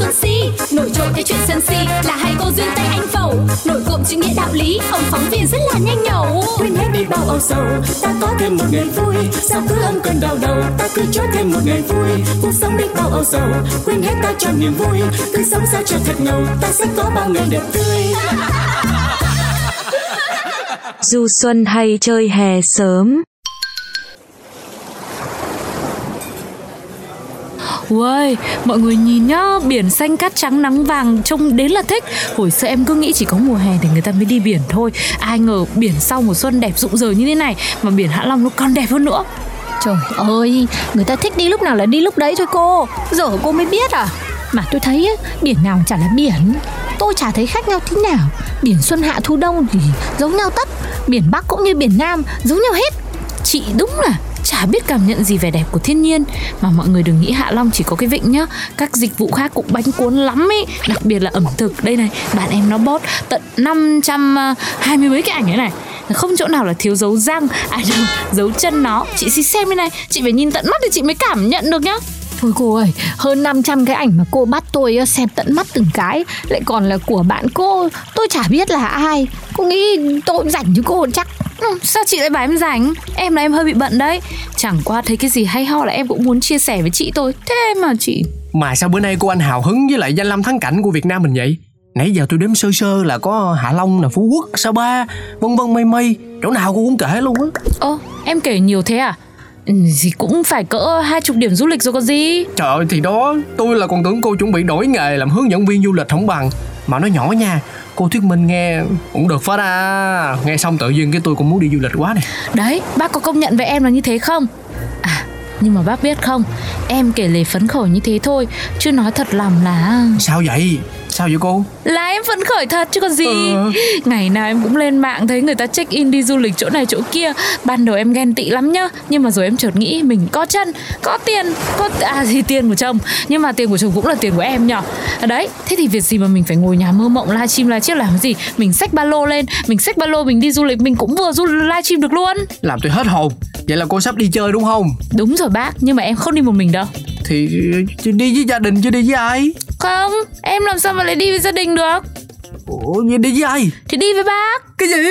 xuân si. Nổi trội cái chuyện sân si là hai cô duyên tây anh phẩu. Nổi cộm chữ nghĩa đạo lý ông phóng viên rất là nhanh nhẩu. Quên hết đi bao âu sầu ta có thêm một ngày vui. Sao cứ âm cơn đau đầu ta cứ cho thêm một ngày vui. Cuộc sống đi bao âu sầu quên hết ta cho niềm vui. Cứ sống sao cho thật ngầu ta sẽ có bao ngày đẹp tươi. Du xuân hay chơi hè sớm Wow, mọi người nhìn nhá, biển xanh cát trắng nắng vàng trông đến là thích. Hồi xưa em cứ nghĩ chỉ có mùa hè thì người ta mới đi biển thôi. Ai ngờ biển sau mùa xuân đẹp rụng rời như thế này Mà biển Hạ Long nó còn đẹp hơn nữa. Trời ơi, người ta thích đi lúc nào là đi lúc đấy thôi cô. Giờ cô mới biết à? Mà tôi thấy ấy, biển nào chả là biển. Tôi chả thấy khác nhau thế nào. Biển xuân hạ thu đông thì giống nhau tất. Biển Bắc cũng như biển Nam giống nhau hết. Chị đúng là chả biết cảm nhận gì vẻ đẹp của thiên nhiên. Mà mọi người đừng nghĩ Hạ Long chỉ có cái vịnh nhá. Các dịch vụ khác cũng bánh cuốn lắm ấy đặc biệt là ẩm thực. Đây này bạn em nó bót tận 520 mấy cái ảnh ấy này. Không chỗ nào là thiếu dấu răng à đâu dấu chân nó. Chị xin xem đây này. Chị phải nhìn tận mắt thì chị mới cảm nhận được nhá. Thôi cô ơi, hơn 500 cái ảnh mà cô bắt tôi xem tận mắt từng cái. Lại còn là của bạn cô, tôi chả biết là ai. Cô nghĩ tôi rảnh chứ cô chắc ừ, Sao chị lại bảo em rảnh? Em là em hơi bị bận đấy Chẳng qua thấy cái gì hay ho là em cũng muốn chia sẻ với chị tôi Thế mà chị Mà sao bữa nay cô anh hào hứng với lại danh lam thắng cảnh của Việt Nam mình vậy? Nãy giờ tôi đếm sơ sơ là có Hạ Long, là Phú Quốc, Sapa, vân vân mây mây Chỗ nào cô cũng kể luôn á Ơ, em kể nhiều thế à? Ừ, thì cũng phải cỡ hai chục điểm du lịch rồi có gì Trời ơi thì đó Tôi là còn tưởng cô chuẩn bị đổi nghề làm hướng dẫn viên du lịch không bằng Mà nó nhỏ nha Cô thuyết minh nghe cũng được phết à Nghe xong tự nhiên cái tôi cũng muốn đi du lịch quá này. Đấy bác có công nhận với em là như thế không? À nhưng mà bác biết không? Em kể lể phấn khởi như thế thôi Chứ nói thật lòng là Sao vậy Sao vậy cô? Là em phấn khởi thật chứ còn gì ừ. Ngày nào em cũng lên mạng thấy người ta check in đi du lịch chỗ này chỗ kia Ban đầu em ghen tị lắm nhá Nhưng mà rồi em chợt nghĩ mình có chân Có tiền có À thì tiền của chồng Nhưng mà tiền của chồng cũng là tiền của em nhở Đấy Thế thì việc gì mà mình phải ngồi nhà mơ mộng livestream livestream làm gì Mình xách ba lô lên Mình xách ba lô mình đi du lịch Mình cũng vừa du livestream được luôn Làm tôi hết hồn Vậy là cô sắp đi chơi đúng không? Đúng rồi bác Nhưng mà em không đi một mình đâu Thì đi với gia đình chứ đi với ai? Không, em làm sao mà lại đi với gia đình được? Ủa, vậy đi với ai? Thì đi với bác. Cái gì?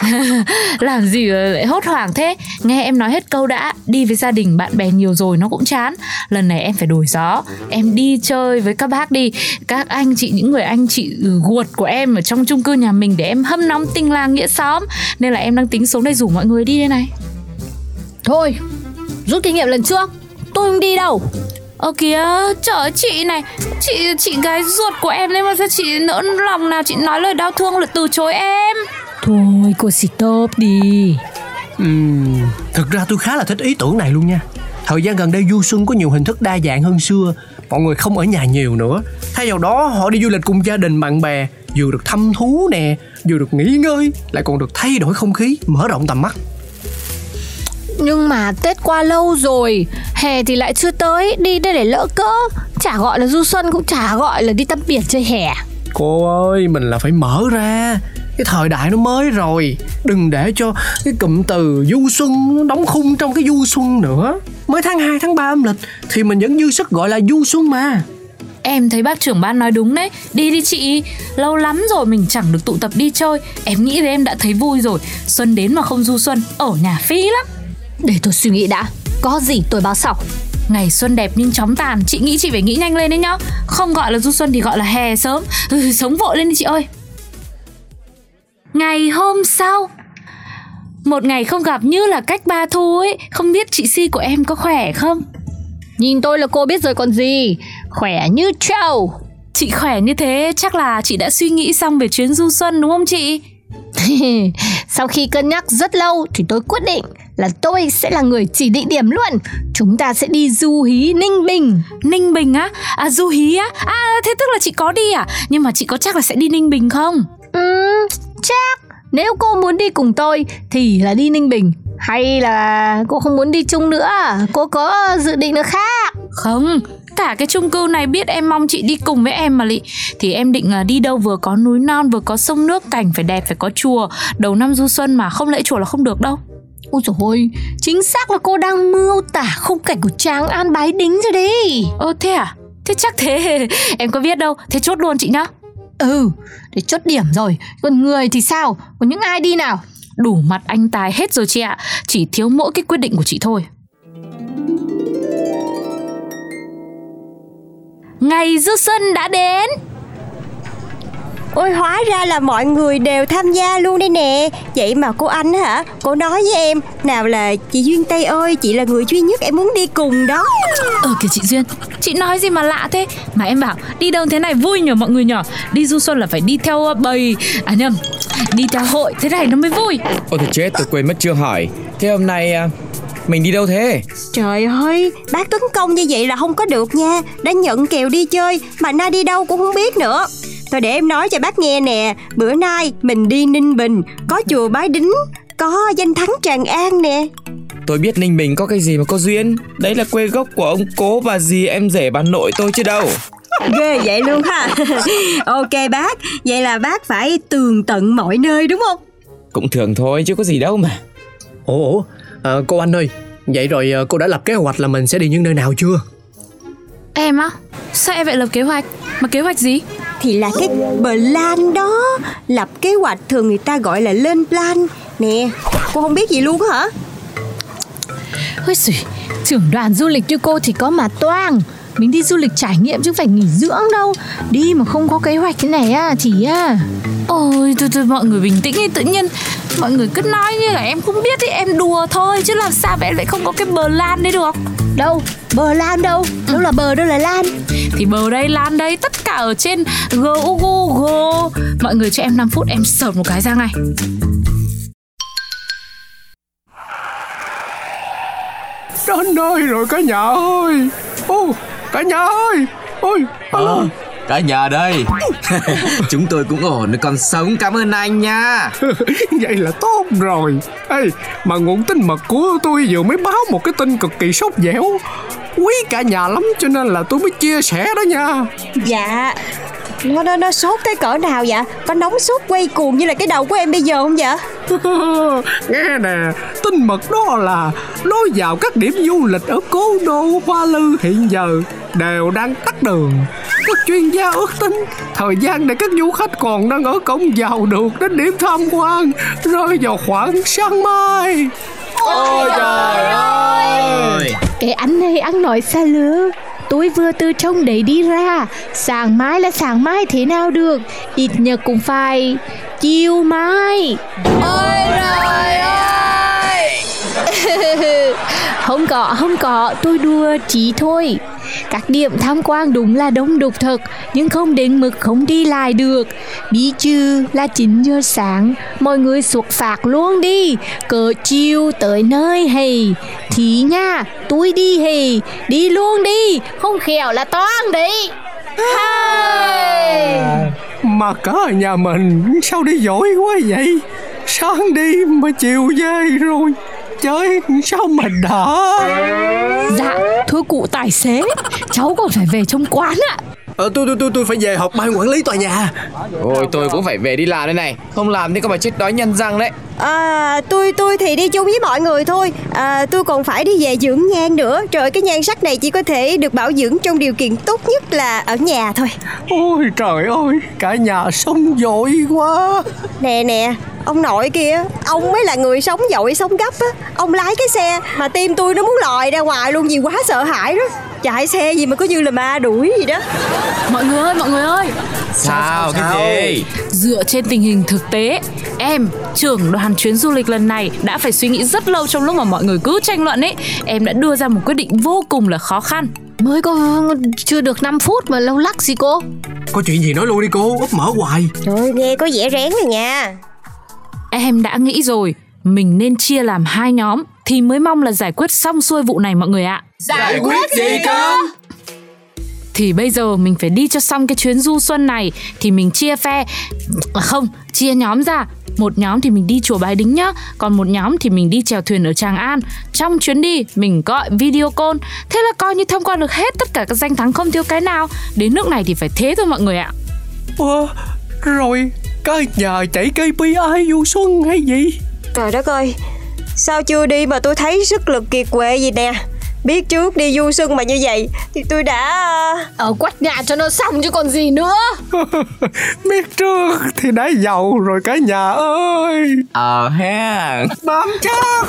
Làm gì lại hốt hoảng thế? Nghe em nói hết câu đã Đi với gia đình bạn bè nhiều rồi nó cũng chán. Lần này em phải đổi gió. Em đi chơi với các bác đi. Các anh chị những người anh chị guột của em Ở trong chung cư nhà mình Để em hâm nóng tình làng nghĩa xóm. Nên là em đang tính xuống đây rủ mọi người đi đây này. Thôi Rút kinh nghiệm lần trước. Tôi không đi đâu Ơ kìa, trời chị này Chị chị gái ruột của em đấy mà sao chị nỡ lòng nào chị nói lời đau thương là từ chối em? Thôi cô stop đi. Uhm, Thực ra tôi khá là thích ý tưởng này luôn nha. Thời gian gần đây du xuân có nhiều hình thức đa dạng hơn xưa Mọi người không ở nhà nhiều nữa. Thay vào đó họ đi du lịch cùng gia đình bạn bè Vừa được thăm thú nè Vừa được nghỉ ngơi Lại còn được thay đổi không khí Mở rộng tầm mắt nhưng mà Tết qua lâu rồi Hè thì lại chưa tới Đi đây để lỡ cỡ. Chả gọi là du xuân Cũng chả gọi là đi tắm biển chơi hè. Cô ơi Mình là phải mở ra. Cái thời đại nó mới rồi. Đừng để cho cái cụm từ du xuân đóng khung trong cái du xuân nữa. Mới tháng 2 tháng 3 âm lịch thì mình vẫn dư sức gọi là du xuân mà. Em thấy bác trưởng ban nói đúng đấy. Đi đi chị Lâu lắm rồi mình chẳng được tụ tập đi chơi. Em nghĩ với em đã thấy vui rồi. Xuân đến mà không du xuân Ở nhà phí lắm để tôi suy nghĩ đã Có gì tôi báo sau. Ngày xuân đẹp nhưng chóng tàn Chị nghĩ chị phải nghĩ nhanh lên đấy nhá. Không gọi là du xuân thì gọi là hè sớm. Ừ, Sống vội lên đi chị ơi. Ngày hôm sau Một ngày không gặp như là cách ba thu ấy. Không biết chị Si của em có khỏe không? Nhìn tôi là cô biết rồi còn gì. Khỏe như trâu. Chị khỏe như thế chắc là chị đã suy nghĩ xong về chuyến du xuân đúng không chị? Sau khi cân nhắc rất lâu thì tôi quyết định là tôi sẽ là người chỉ định điểm luôn. Chúng ta sẽ đi du hí Ninh Bình. Ninh Bình á? À du hí á? À thế tức là chị có đi à? Nhưng mà chị có chắc là sẽ đi Ninh Bình không? Ừm, chắc. Nếu cô muốn đi cùng tôi thì là đi Ninh Bình. Hay là cô không muốn đi chung nữa? Cô có dự định nào khác? Không, cả cái chung cư này biết em mong chị đi cùng với em mà lị. Thì em định là đi đâu vừa có núi non vừa có sông nước Cảnh phải đẹp phải có chùa. Đầu năm du xuân mà không lễ chùa là không được đâu Ôi dồi ôi, chính xác là cô đang mưu tả khung cảnh của Tràng An Bái Đính rồi đấy. Ơ thế à? Thế chắc thế. Em có biết đâu Thế chốt luôn chị nhá. Ừ, để chốt điểm rồi. Còn người thì sao? Có những ai đi nào? Đủ mặt anh tài hết rồi chị ạ. Chỉ thiếu mỗi cái quyết định của chị thôi. Ngày du xuân đã đến Ôi hóa ra là mọi người đều tham gia luôn đây nè. Vậy mà cô anh hả? Cô nói với em Nào là chị Duyên Tây ơi Chị là người duy nhất em muốn đi cùng đó. Ờ kìa chị Duyên Chị nói gì mà lạ thế? Mà em bảo đi đâu thế này vui nhờ mọi người nhở Đi du xuân là phải đi theo ờ, bầy À nhầm Đi theo hội thế này nó mới vui. Ôi tôi chết tôi quên mất chưa hỏi. Thế hôm nay à, mình đi đâu thế? Trời ơi Bác Tuấn Công như vậy là không có được nha. Đã nhận kèo đi chơi Mà nay đi đâu cũng không biết nữa Thôi để em nói cho bác nghe nè. Bữa nay mình đi Ninh Bình Có chùa Bái Đính Có danh thắng Tràng An nè. Tôi biết Ninh Bình có cái gì mà có duyên. Đấy là quê gốc của ông cố và dì em rể bà nội tôi chứ đâu. Ghê vậy luôn ha. Ok bác Vậy là bác phải tường tận mọi nơi đúng không? Cũng thường thôi chứ có gì đâu mà. Ủa, ủa à, cô anh ơi Vậy rồi à, cô đã lập kế hoạch là mình sẽ đi những nơi nào chưa? Em á? Sao em vậy lập kế hoạch? Mà kế hoạch gì thì là cái plan đó Lập kế hoạch thường người ta gọi là lên plan. Nè Cô không biết gì luôn hả? Ôi xỉ, trưởng đoàn du lịch như cô thì có mà toang. Mình đi du lịch trải nghiệm chứ phải nghỉ dưỡng đâu. Đi mà không có kế hoạch thế này á Chỉ à Ôi thôi thôi mọi người bình tĩnh đi Tự nhiên mọi người cứ nói như là em không biết thì em đùa thôi. Chứ làm sao mà em lại không có cái bờ lan đấy được? Đâu, bờ Lan đâu? Đâu là bờ đâu là Lan? Thì bờ đây lan đây Tất cả ở trên Google Mọi người cho em 5 phút em sợt một cái ra ngay. Đến nơi rồi cả nhà ơi. Ô, cả nhà ơi. Ôi, alo. Ờ, Cả nhà đây. Chúng tôi cũng ổn còn sống. Cảm ơn anh nha. Vậy là tốt rồi. Ê, mà nguồn tin mật của tôi vừa mới báo một cái tin cực kỳ sốt dẻo. Quý cả nhà lắm cho nên là tôi mới chia sẻ đó nha. Dạ. Nó, nó, nó sốt tới cỡ nào vậy? Có nóng sốt quay cuồng như là cái đầu của em bây giờ không vậy? Nghe nè, tin mật đó là lối vào các điểm du lịch ở cố đô Hoa Lư hiện giờ đều đang tắt đường. Các chuyên gia ước tính thời gian để các du khách còn đang ở cổng vào được đến điểm tham quan rơi vào khoảng sáng mai. Ôi trời ơi! Cái anh này ăn nói xa lứa. Tôi vừa từ trong đấy đi ra. Sáng mai là sáng mai thế nào được? Ít nhất cũng phải Chiều mai. Ôi trời ơi! Không có, không có. Tôi đùa chỉ thôi các điểm tham quan đúng là đông đúc thật, Nhưng không đến mực không đi lại được Bí trừ là 9 giờ sáng, Mọi người xuất phạt luôn đi Cỡ chiều tới nơi hề Thì nha, Tôi đi hề Đi luôn đi, Không khéo là toan đi Hai. Mà cả nhà mình, sao đi giỏi quá vậy? Sáng đi mà chiều về rồi. Chơi sao mà đã Dạ thưa cụ tài xế Cháu còn phải về trong quán ạ. Ờ, tôi, tôi tôi tôi phải về họp ban quản lý tòa nhà. Ôi tôi cũng phải về đi làm đây này. Không làm thì có phải chết đói nhân răng đấy. À, tôi tôi thì đi chung với mọi người thôi. À, tôi còn phải đi về dưỡng nhan nữa. Trời cái nhan sắc này chỉ có thể được bảo dưỡng trong điều kiện tốt nhất là ở nhà thôi. Ôi trời ơi Cả nhà sống dội quá. Nè nè ông nội kia ông mới là người sống dội sống gấp á. Ông lái cái xe mà tim tôi nó muốn lòi ra ngoài luôn vì quá sợ hãi đó. Chạy xe gì mà cứ như là ma đuổi gì đó. Mọi người ơi, mọi người ơi. Sao, cái gì? Dựa trên tình hình thực tế Em, trưởng đoàn chuyến du lịch lần này Đã phải suy nghĩ rất lâu trong lúc mà mọi người cứ tranh luận ấy. Em đã đưa ra một quyết định vô cùng là khó khăn. Mới có chưa được 5 phút mà lâu lắc gì cô? Có chuyện gì nói luôn đi cô Úp mở hoài. Trời nghe có vẻ rén rồi nha Em đã nghĩ rồi Mình nên chia làm hai nhóm thì mới mong là giải quyết xong xuôi vụ này mọi người ạ. Giải quyết gì cơ? Thì bây giờ mình phải đi cho xong cái chuyến du xuân này thì mình chia phe à không, chia nhóm ra. Một nhóm thì mình đi chùa Bái Đính nhá, còn một nhóm thì mình đi chèo thuyền ở Tràng An. Trong chuyến đi mình gọi video call, thế là coi như thông qua được hết tất cả các danh thắng không thiếu cái nào. Đến nước này thì phải thế thôi mọi người ạ. Ủa, rồi có nhờ chạy KPI du xuân hay gì? Trời đất ơi Sao chưa đi mà tôi thấy sức lực kiệt quệ gì nè? Biết trước đi du xuân mà như vậy Thì tôi đã Ở quách nhà cho nó xong chứ còn gì nữa. Biết trước thì đã giàu rồi cả nhà ơi. Ờ ha. Bám chắc